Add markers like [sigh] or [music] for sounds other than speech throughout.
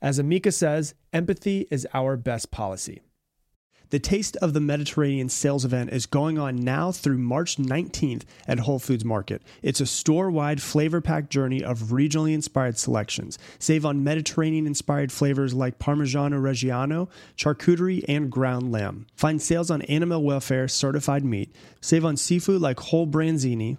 As Amica says, empathy is our best policy. The Taste of the Mediterranean sales event is going on now through March 19th at Whole Foods Market. It's a store wide flavor packed journey of regionally inspired selections. Save on Mediterranean inspired flavors like Parmigiano Reggiano, charcuterie, and ground lamb. Find sales on animal welfare certified meat. Save on seafood like whole branzini,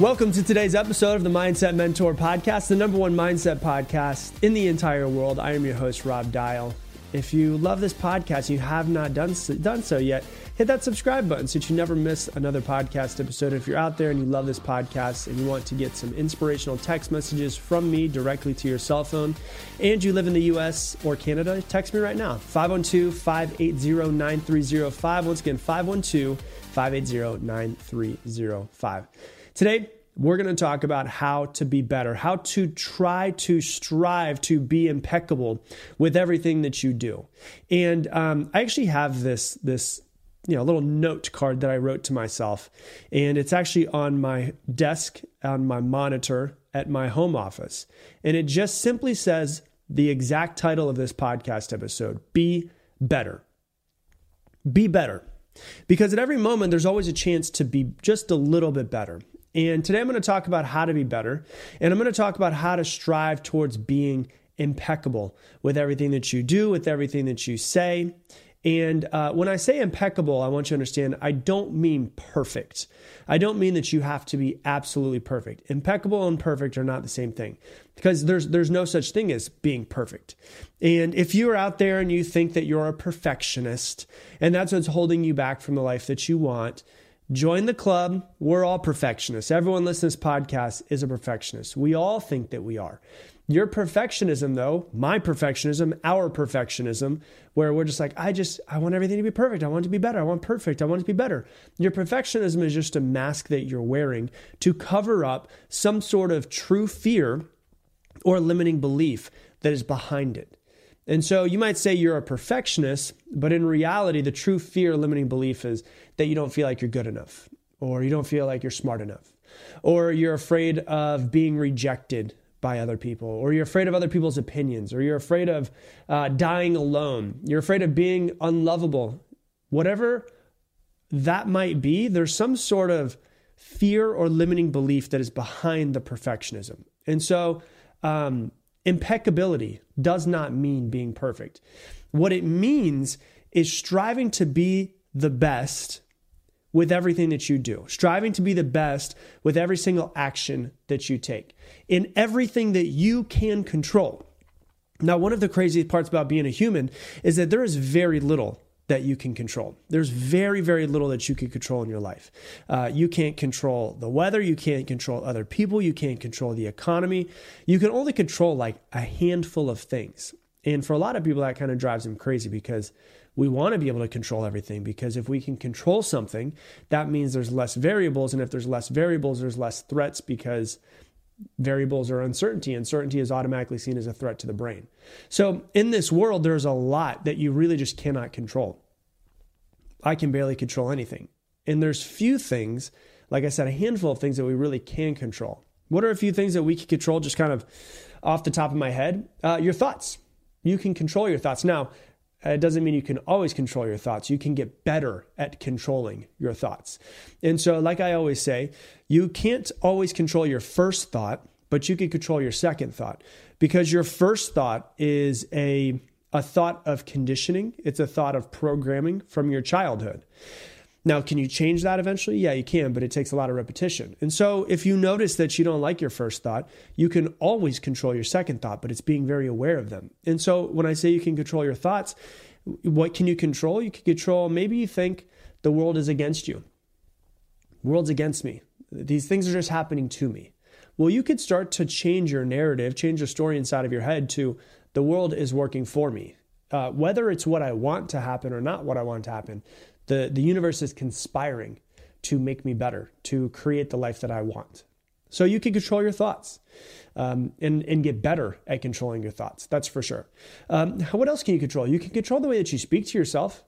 Welcome to today's episode of the Mindset Mentor Podcast, the number one mindset podcast in the entire world. I am your host, Rob Dial. If you love this podcast and you have not done so, done so yet, hit that subscribe button so that you never miss another podcast episode. If you're out there and you love this podcast and you want to get some inspirational text messages from me directly to your cell phone and you live in the US or Canada, text me right now 512 580 9305. Once again, 512 580 9305. Today, we're going to talk about how to be better, how to try to strive to be impeccable with everything that you do. And um, I actually have this this you know little note card that I wrote to myself, and it's actually on my desk on my monitor at my home office, and it just simply says the exact title of this podcast episode: "Be better." Be better. Because at every moment, there's always a chance to be just a little bit better. And today I'm going to talk about how to be better. And I'm going to talk about how to strive towards being impeccable with everything that you do, with everything that you say. And uh, when I say impeccable, I want you to understand I don't mean perfect. I don't mean that you have to be absolutely perfect. Impeccable and perfect are not the same thing because there's there's no such thing as being perfect. And if you are out there and you think that you're a perfectionist and that's what's holding you back from the life that you want, Join the club. We're all perfectionists. Everyone listening to this podcast is a perfectionist. We all think that we are. Your perfectionism, though, my perfectionism, our perfectionism, where we're just like, I just, I want everything to be perfect. I want it to be better. I want perfect. I want it to be better. Your perfectionism is just a mask that you're wearing to cover up some sort of true fear or limiting belief that is behind it. And so you might say you're a perfectionist, but in reality, the true fear limiting belief is that you don't feel like you're good enough, or you don't feel like you're smart enough, or you're afraid of being rejected by other people, or you're afraid of other people's opinions, or you're afraid of uh, dying alone, you're afraid of being unlovable. Whatever that might be, there's some sort of fear or limiting belief that is behind the perfectionism. And so, um, Impeccability does not mean being perfect. What it means is striving to be the best with everything that you do, striving to be the best with every single action that you take, in everything that you can control. Now, one of the crazy parts about being a human is that there is very little that you can control. There's very, very little that you can control in your life. Uh, you can't control the weather. You can't control other people. You can't control the economy. You can only control like a handful of things. And for a lot of people, that kind of drives them crazy because we want to be able to control everything. Because if we can control something, that means there's less variables. And if there's less variables, there's less threats because variables are uncertainty. Uncertainty is automatically seen as a threat to the brain. So, in this world, there's a lot that you really just cannot control. I can barely control anything. And there's few things, like I said, a handful of things that we really can control. What are a few things that we can control just kind of off the top of my head? Uh, your thoughts. You can control your thoughts. Now, it doesn't mean you can always control your thoughts. You can get better at controlling your thoughts. And so, like I always say, you can't always control your first thought, but you can control your second thought because your first thought is a, a thought of conditioning, it's a thought of programming from your childhood. Now, can you change that eventually? Yeah, you can, but it takes a lot of repetition. And so, if you notice that you don't like your first thought, you can always control your second thought, but it's being very aware of them. And so, when I say you can control your thoughts, what can you control? You can control maybe you think the world is against you. world's against me. These things are just happening to me. Well, you could start to change your narrative, change your story inside of your head to the world is working for me. Uh, whether it's what I want to happen or not what I want to happen, the, the universe is conspiring to make me better, to create the life that I want. So you can control your thoughts um, and, and get better at controlling your thoughts. That's for sure. Um, what else can you control? You can control the way that you speak to yourself,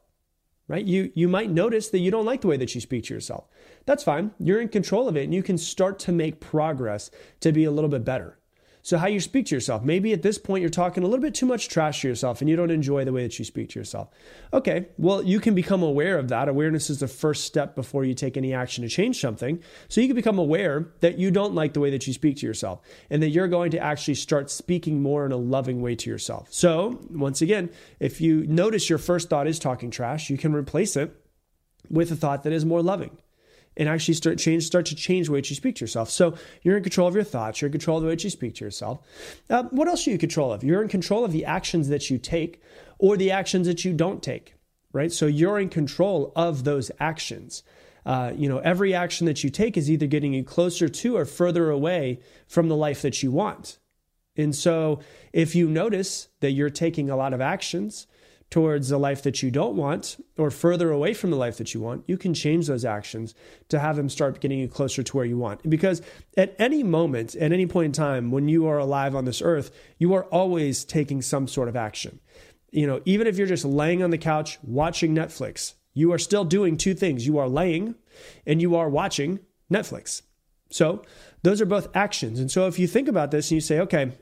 right? You, you might notice that you don't like the way that you speak to yourself. That's fine. You're in control of it and you can start to make progress to be a little bit better. So, how you speak to yourself. Maybe at this point you're talking a little bit too much trash to yourself and you don't enjoy the way that you speak to yourself. Okay, well, you can become aware of that. Awareness is the first step before you take any action to change something. So, you can become aware that you don't like the way that you speak to yourself and that you're going to actually start speaking more in a loving way to yourself. So, once again, if you notice your first thought is talking trash, you can replace it with a thought that is more loving and actually start change start to change the way that you speak to yourself. So you're in control of your thoughts. You're in control of the way that you speak to yourself. Uh, what else are you in control of? You're in control of the actions that you take or the actions that you don't take. Right. So you're in control of those actions. Uh, you know, every action that you take is either getting you closer to or further away from the life that you want. And so, if you notice that you're taking a lot of actions towards the life that you don't want or further away from the life that you want, you can change those actions to have them start getting you closer to where you want. Because at any moment, at any point in time, when you are alive on this earth, you are always taking some sort of action. You know, even if you're just laying on the couch watching Netflix, you are still doing two things. You are laying and you are watching Netflix. So, those are both actions. And so, if you think about this and you say, okay,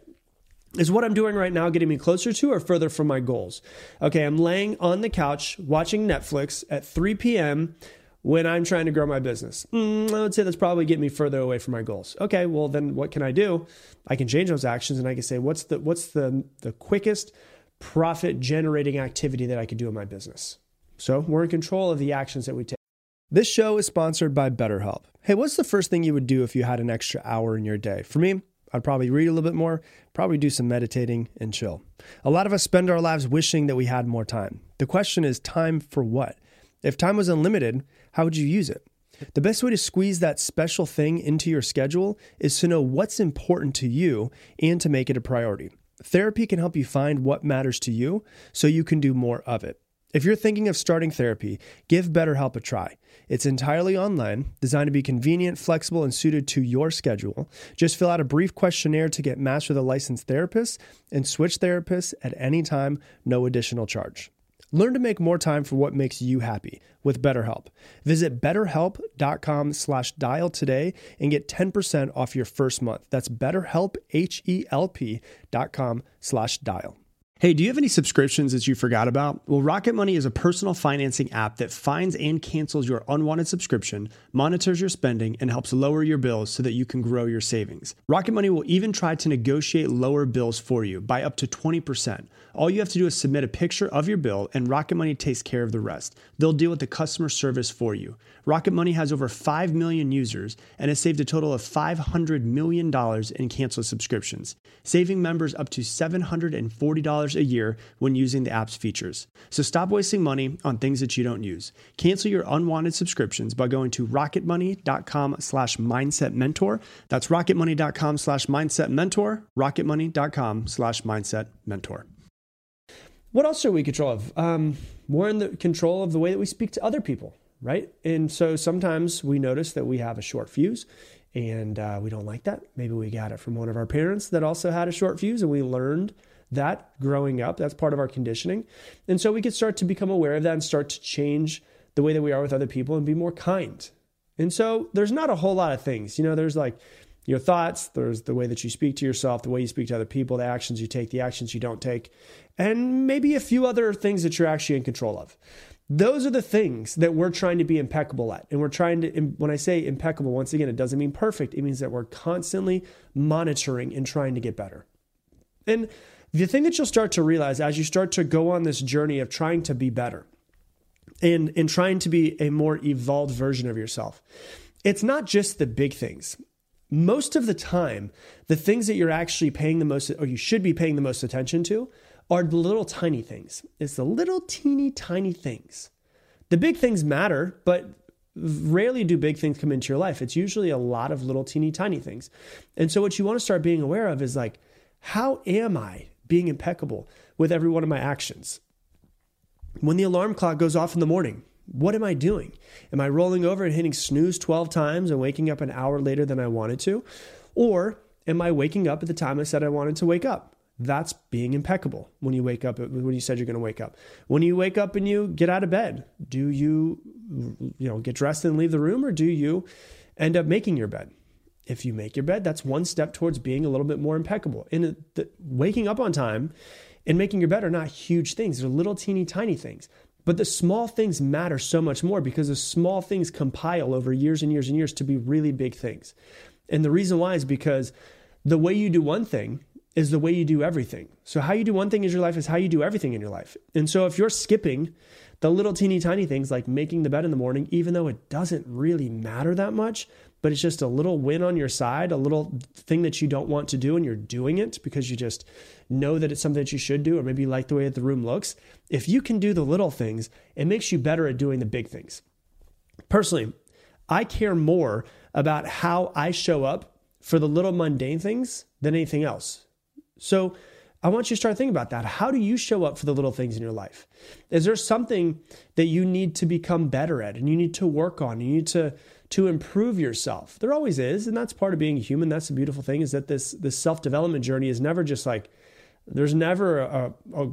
is what I'm doing right now getting me closer to or further from my goals? Okay, I'm laying on the couch watching Netflix at 3 p.m. when I'm trying to grow my business. Mm, I would say that's probably getting me further away from my goals. Okay, well then what can I do? I can change those actions and I can say what's the what's the the quickest profit generating activity that I could do in my business. So, we're in control of the actions that we take. This show is sponsored by BetterHelp. Hey, what's the first thing you would do if you had an extra hour in your day? For me, I'd probably read a little bit more, probably do some meditating and chill. A lot of us spend our lives wishing that we had more time. The question is time for what? If time was unlimited, how would you use it? The best way to squeeze that special thing into your schedule is to know what's important to you and to make it a priority. Therapy can help you find what matters to you so you can do more of it. If you're thinking of starting therapy, give BetterHelp a try. It's entirely online, designed to be convenient, flexible, and suited to your schedule. Just fill out a brief questionnaire to get matched with a licensed therapist and switch therapists at any time, no additional charge. Learn to make more time for what makes you happy with BetterHelp. Visit betterhelp.com slash dial today and get 10% off your first month. That's betterhelp, H-E-L-P dot com slash dial. Hey, do you have any subscriptions that you forgot about? Well, Rocket Money is a personal financing app that finds and cancels your unwanted subscription, monitors your spending, and helps lower your bills so that you can grow your savings. Rocket Money will even try to negotiate lower bills for you by up to 20%. All you have to do is submit a picture of your bill, and Rocket Money takes care of the rest. They'll deal with the customer service for you. Rocket Money has over 5 million users and has saved a total of $500 million in canceled subscriptions, saving members up to $740 a year when using the app's features. So stop wasting money on things that you don't use. Cancel your unwanted subscriptions by going to rocketmoney.com slash mindset mentor. That's rocketmoney.com slash mindset mentor, rocketmoney.com slash mindset mentor. What else are we control of? Um, we're in the control of the way that we speak to other people right? And so sometimes we notice that we have a short fuse and uh, we don't like that. Maybe we got it from one of our parents that also had a short fuse and we learned that growing up. That's part of our conditioning. And so we can start to become aware of that and start to change the way that we are with other people and be more kind. And so there's not a whole lot of things. You know, there's like your thoughts, there's the way that you speak to yourself, the way you speak to other people, the actions you take, the actions you don't take, and maybe a few other things that you're actually in control of. Those are the things that we're trying to be impeccable at. And we're trying to, when I say impeccable, once again, it doesn't mean perfect. It means that we're constantly monitoring and trying to get better. And the thing that you'll start to realize as you start to go on this journey of trying to be better and, and trying to be a more evolved version of yourself. It's not just the big things. Most of the time, the things that you're actually paying the most, or you should be paying the most attention to, are the little tiny things. It's the little teeny tiny things. The big things matter, but rarely do big things come into your life. It's usually a lot of little teeny tiny things. And so what you want to start being aware of is like, how am I being impeccable with every one of my actions? When the alarm clock goes off in the morning, what am I doing? Am I rolling over and hitting snooze 12 times and waking up an hour later than I wanted to? Or am I waking up at the time I said I wanted to wake up? That's being impeccable when you wake up, when you said you're going to wake up. When you wake up and you get out of bed, do you, you know, get dressed and leave the room or do you end up making your bed? If you make your bed, that's one step towards being a little bit more impeccable. And waking up on time and making your bed are not huge things, they're little teeny tiny things. But the small things matter so much more because the small things compile over years and years and years to be really big things. And the reason why is because the way you do one thing is the way you do everything. So, how you do one thing in your life is how you do everything in your life. And so, if you're skipping the little teeny tiny things like making the bed in the morning, even though it doesn't really matter that much, but it's just a little win on your side, a little thing that you don't want to do, and you're doing it because you just know that it's something that you should do, or maybe you like the way that the room looks. If you can do the little things, it makes you better at doing the big things. Personally, I care more about how I show up for the little mundane things than anything else. So I want you to start thinking about that. How do you show up for the little things in your life? Is there something that you need to become better at and you need to work on? You need to to improve yourself. There always is, and that's part of being human. That's the beautiful thing is that this this self-development journey is never just like there's never a, a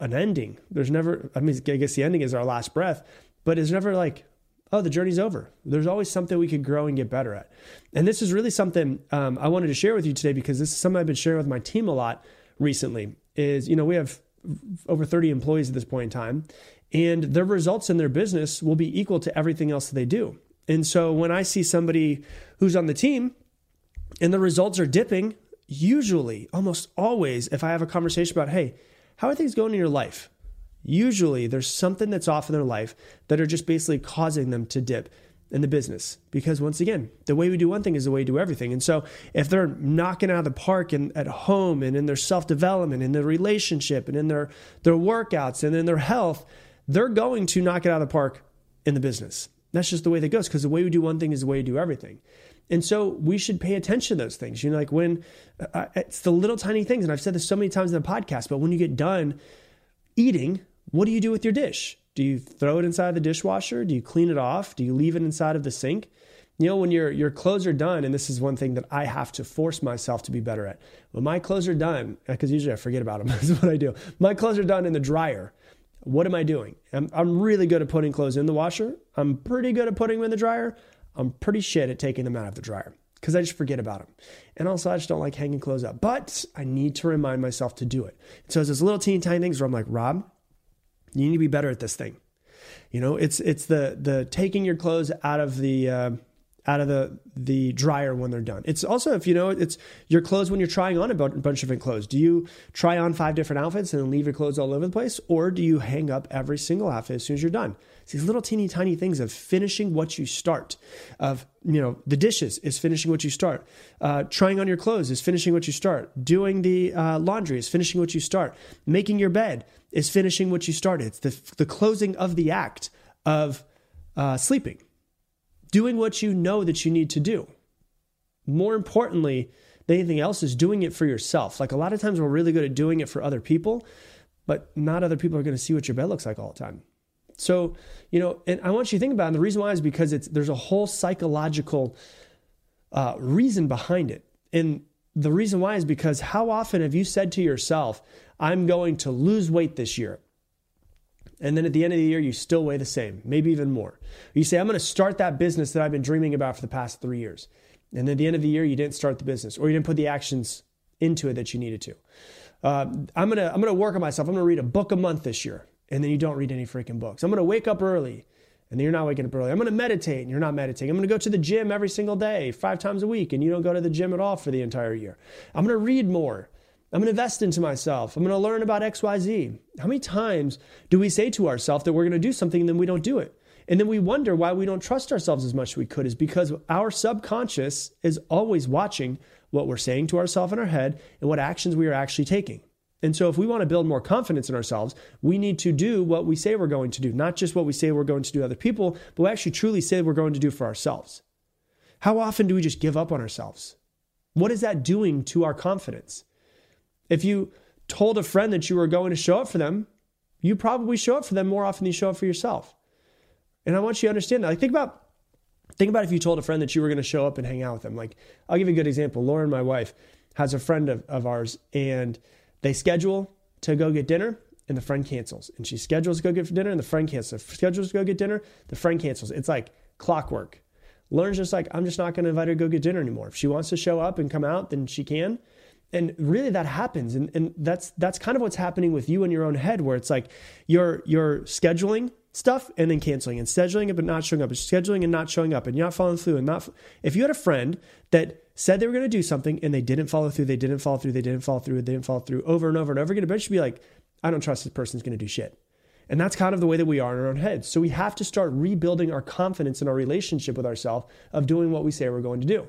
an ending. There's never I mean I guess the ending is our last breath, but it's never like oh, the journey's over. There's always something we could grow and get better at. And this is really something um, I wanted to share with you today because this is something I've been sharing with my team a lot recently. Is you know we have over 30 employees at this point in time, and their results in their business will be equal to everything else they do. And so when I see somebody who's on the team and the results are dipping, usually, almost always, if I have a conversation about, hey, how are things going in your life? Usually there's something that's off in their life that are just basically causing them to dip in the business. Because once again, the way we do one thing is the way we do everything. And so if they're knocking out of the park and at home and in their self-development, in their relationship and in their, their workouts and in their health, they're going to knock it out of the park in the business. That's just the way that goes because the way we do one thing is the way we do everything. And so we should pay attention to those things. You know, like when uh, it's the little tiny things, and I've said this so many times in the podcast, but when you get done eating, what do you do with your dish? Do you throw it inside the dishwasher? Do you clean it off? Do you leave it inside of the sink? You know, when your your clothes are done, and this is one thing that I have to force myself to be better at. When my clothes are done, because usually I forget about them, this [laughs] is what I do. My clothes are done in the dryer. What am I doing? I'm, I'm really good at putting clothes in the washer. I'm pretty good at putting them in the dryer. I'm pretty shit at taking them out of the dryer because I just forget about them. And also, I just don't like hanging clothes up. But I need to remind myself to do it. So it's those little teeny tiny things where I'm like, Rob, you need to be better at this thing. You know, it's it's the the taking your clothes out of the uh, out of the the dryer when they're done. It's also if you know it's your clothes when you're trying on a bunch of different clothes. Do you try on five different outfits and then leave your clothes all over the place, or do you hang up every single outfit as soon as you're done? It's these little teeny tiny things of finishing what you start. Of you know the dishes is finishing what you start. Uh, trying on your clothes is finishing what you start. Doing the uh, laundry is finishing what you start. Making your bed is finishing what you started. It's the the closing of the act of uh, sleeping doing what you know that you need to do. More importantly than anything else is doing it for yourself. Like a lot of times we're really good at doing it for other people, but not other people are going to see what your bed looks like all the time. So, you know, and I want you to think about it. And the reason why is because it's there's a whole psychological uh, reason behind it. And the reason why is because how often have you said to yourself, I'm going to lose weight this year? And then at the end of the year, you still weigh the same, maybe even more. You say, I'm going to start that business that I've been dreaming about for the past three years. And then at the end of the year, you didn't start the business or you didn't put the actions into it that you needed to. Uh, I'm going to I'm going to work on myself. I'm going to read a book a month this year. And then you don't read any freaking books. I'm going to wake up early and you're not waking up early. I'm going to meditate and you're not meditating. I'm going to go to the gym every single day, five times a week, and you don't go to the gym at all for the entire year. I'm going to read more I'm going to invest into myself. I'm going to learn about XYZ. How many times do we say to ourselves that we're going to do something and then we don't do it? And then we wonder why we don't trust ourselves as much as we could is because our subconscious is always watching what we're saying to ourselves in our head and what actions we are actually taking. And so, if we want to build more confidence in ourselves, we need to do what we say we're going to do, not just what we say we're going to do to other people, but we actually truly say we're going to do for ourselves. How often do we just give up on ourselves? What is that doing to our confidence? If you told a friend that you were going to show up for them, you probably show up for them more often than you show up for yourself. And I want you to understand that. Like, think about think about if you told a friend that you were going to show up and hang out with them. Like, I'll give you a good example. Lauren, my wife, has a friend of, of ours, and they schedule to go get dinner and the friend cancels. And she schedules to go get dinner and the friend cancels. Schedules to go get dinner, the friend cancels. It's like clockwork. Lauren's just like, I'm just not going to invite her to go get dinner anymore. If she wants to show up and come out, then she can. And really that happens. And, and that's that's kind of what's happening with you in your own head, where it's like you're you're scheduling stuff and then canceling and scheduling it but not showing up and scheduling and not showing up and you're not following through and not if you had a friend that said they were going to do something and they didn't follow through they didn't follow through they didn't follow through they didn't follow through over and over and over again eventually be like i don't trust this person's going to do shit. And that's kind of the way that we are in our own heads. So we have to start rebuilding our confidence in our relationship with ourselves of doing what we say we're going to do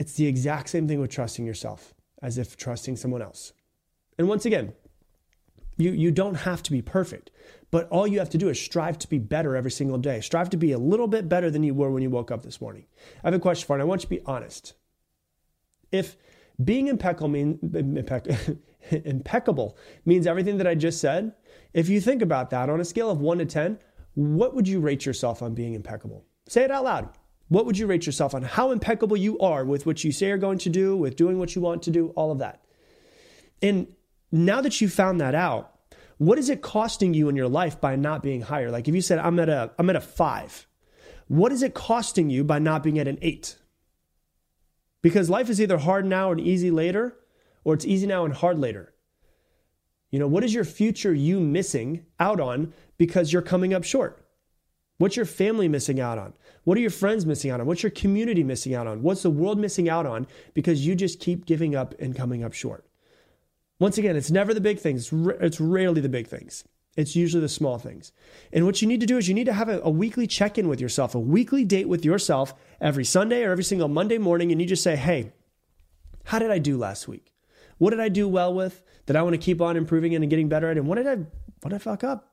it's the exact same thing with trusting yourself as if trusting someone else and once again you, you don't have to be perfect, but all you have to do is strive to be better every single day. Strive to be a little bit better than you were when you woke up this morning. I have a question for you, and I want you to be honest. If being impeccable, mean, impec- [laughs] impeccable means everything that I just said, if you think about that on a scale of 1 to 10, what would you rate yourself on being impeccable? Say it out loud. What would you rate yourself on how impeccable you are with what you say you're going to do, with doing what you want to do, all of that? And now that you found that out, what is it costing you in your life by not being higher? Like if you said I'm at a I'm at a 5. What is it costing you by not being at an 8? Because life is either hard now and easy later or it's easy now and hard later. You know, what is your future you missing out on because you're coming up short? What's your family missing out on? What are your friends missing out on? What's your community missing out on? What's the world missing out on because you just keep giving up and coming up short? Once again, it's never the big things. It's rarely the big things. It's usually the small things. And what you need to do is you need to have a, a weekly check in with yourself, a weekly date with yourself every Sunday or every single Monday morning. And you just say, hey, how did I do last week? What did I do well with that I want to keep on improving and getting better at? And what did I, what did I fuck up?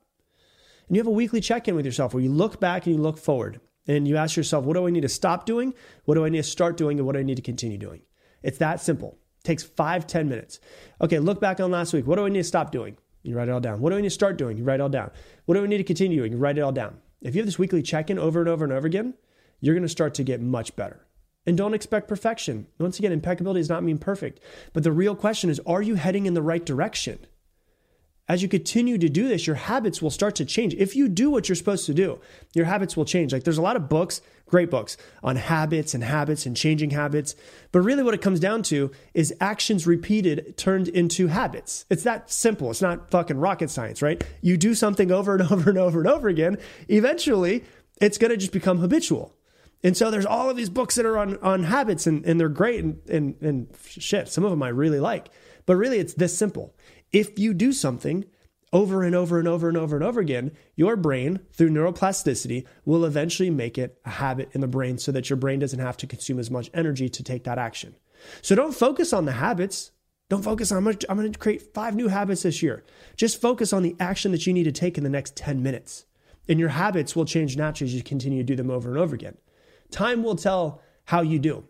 And you have a weekly check in with yourself where you look back and you look forward and you ask yourself, what do I need to stop doing? What do I need to start doing? And what do I need to continue doing? It's that simple It takes five ten minutes. Okay, look back on last week. What do I need to stop doing? You write it all down. What do I need to start doing? You write it all down. What do I need to continue doing? You write it all down. If you have this weekly check in over and over and over again, you're going to start to get much better. And don't expect perfection. Once again, impeccability does not mean perfect. But the real question is are you heading in the right direction? As you continue to do this, your habits will start to change. If you do what you're supposed to do, your habits will change. Like there's a lot of books, great books on habits and habits and changing habits. But really, what it comes down to is actions repeated turned into habits. It's that simple. It's not fucking rocket science, right? You do something over and [laughs] over and over and over again. Eventually, it's going to just become habitual. And so there's all of these books that are on, on habits and, and they're great and, and, and shit. Some of them I really like. But really, it's this simple if you do something over and over and over and over and over again, your brain, through neuroplasticity, will eventually make it a habit in the brain so that your brain doesn't have to consume as much energy to take that action. So don't focus on the habits. Don't focus on, I'm going to create five new habits this year. Just focus on the action that you need to take in the next 10 minutes. And your habits will change naturally as you continue to do them over and over again. Time will tell how you do.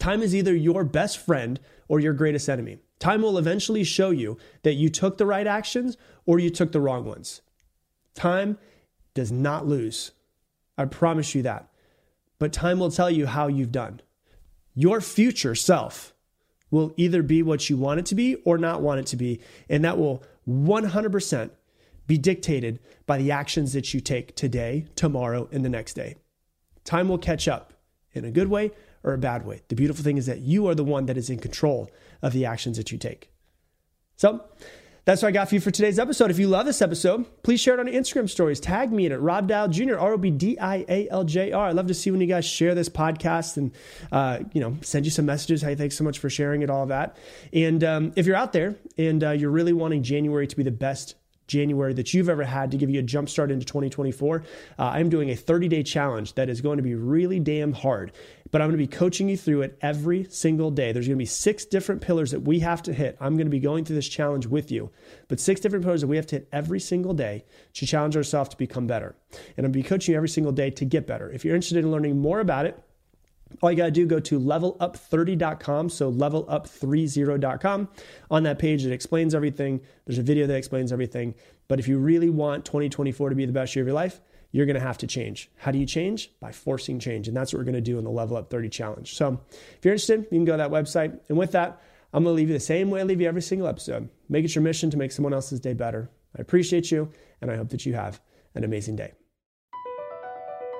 Time is either your best friend or your greatest enemy. Time will eventually show you that you took the right actions or you took the wrong ones. Time does not lose. I promise you that. But time will tell you how you've done. Your future self will either be what you want it to be or not want it to be. And that will 100% be dictated by the actions that you take today, tomorrow, and the next day. Time will catch up in a good way or a bad way. The beautiful thing is that you are the one that is in control of the actions that you take. So, That's what I got for you for today's episode. If you love this episode, please share it on Instagram stories. Tag me in it, Rob Dial Jr., R O B D I A L J R. I love to see when you guys share this podcast and, uh, you know, send you some messages. Hey, thanks so much for sharing it, all that. And um, if you're out there and uh, you're really wanting January to be the best January that you've ever had to give you a jump start into 2024. Uh, I'm doing a 30 day challenge that is going to be really damn hard, but I'm going to be coaching you through it every single day. There's going to be six different pillars that we have to hit. I'm going to be going through this challenge with you, but six different pillars that we have to hit every single day to challenge ourselves to become better. And to be coaching you every single day to get better. If you're interested in learning more about it, all you got to do go to levelup30.com so levelup30.com on that page it explains everything. There's a video that explains everything. But if you really want 2024 to be the best year of your life you're going to have to change. How do you change? By forcing change and that's what we're going to do in the level up 30 challenge. So if you're interested you can go to that website. And with that i'm going to leave you the same way i leave you every single episode. Make it your mission to make someone else's day better. I appreciate you and i hope that you have an amazing day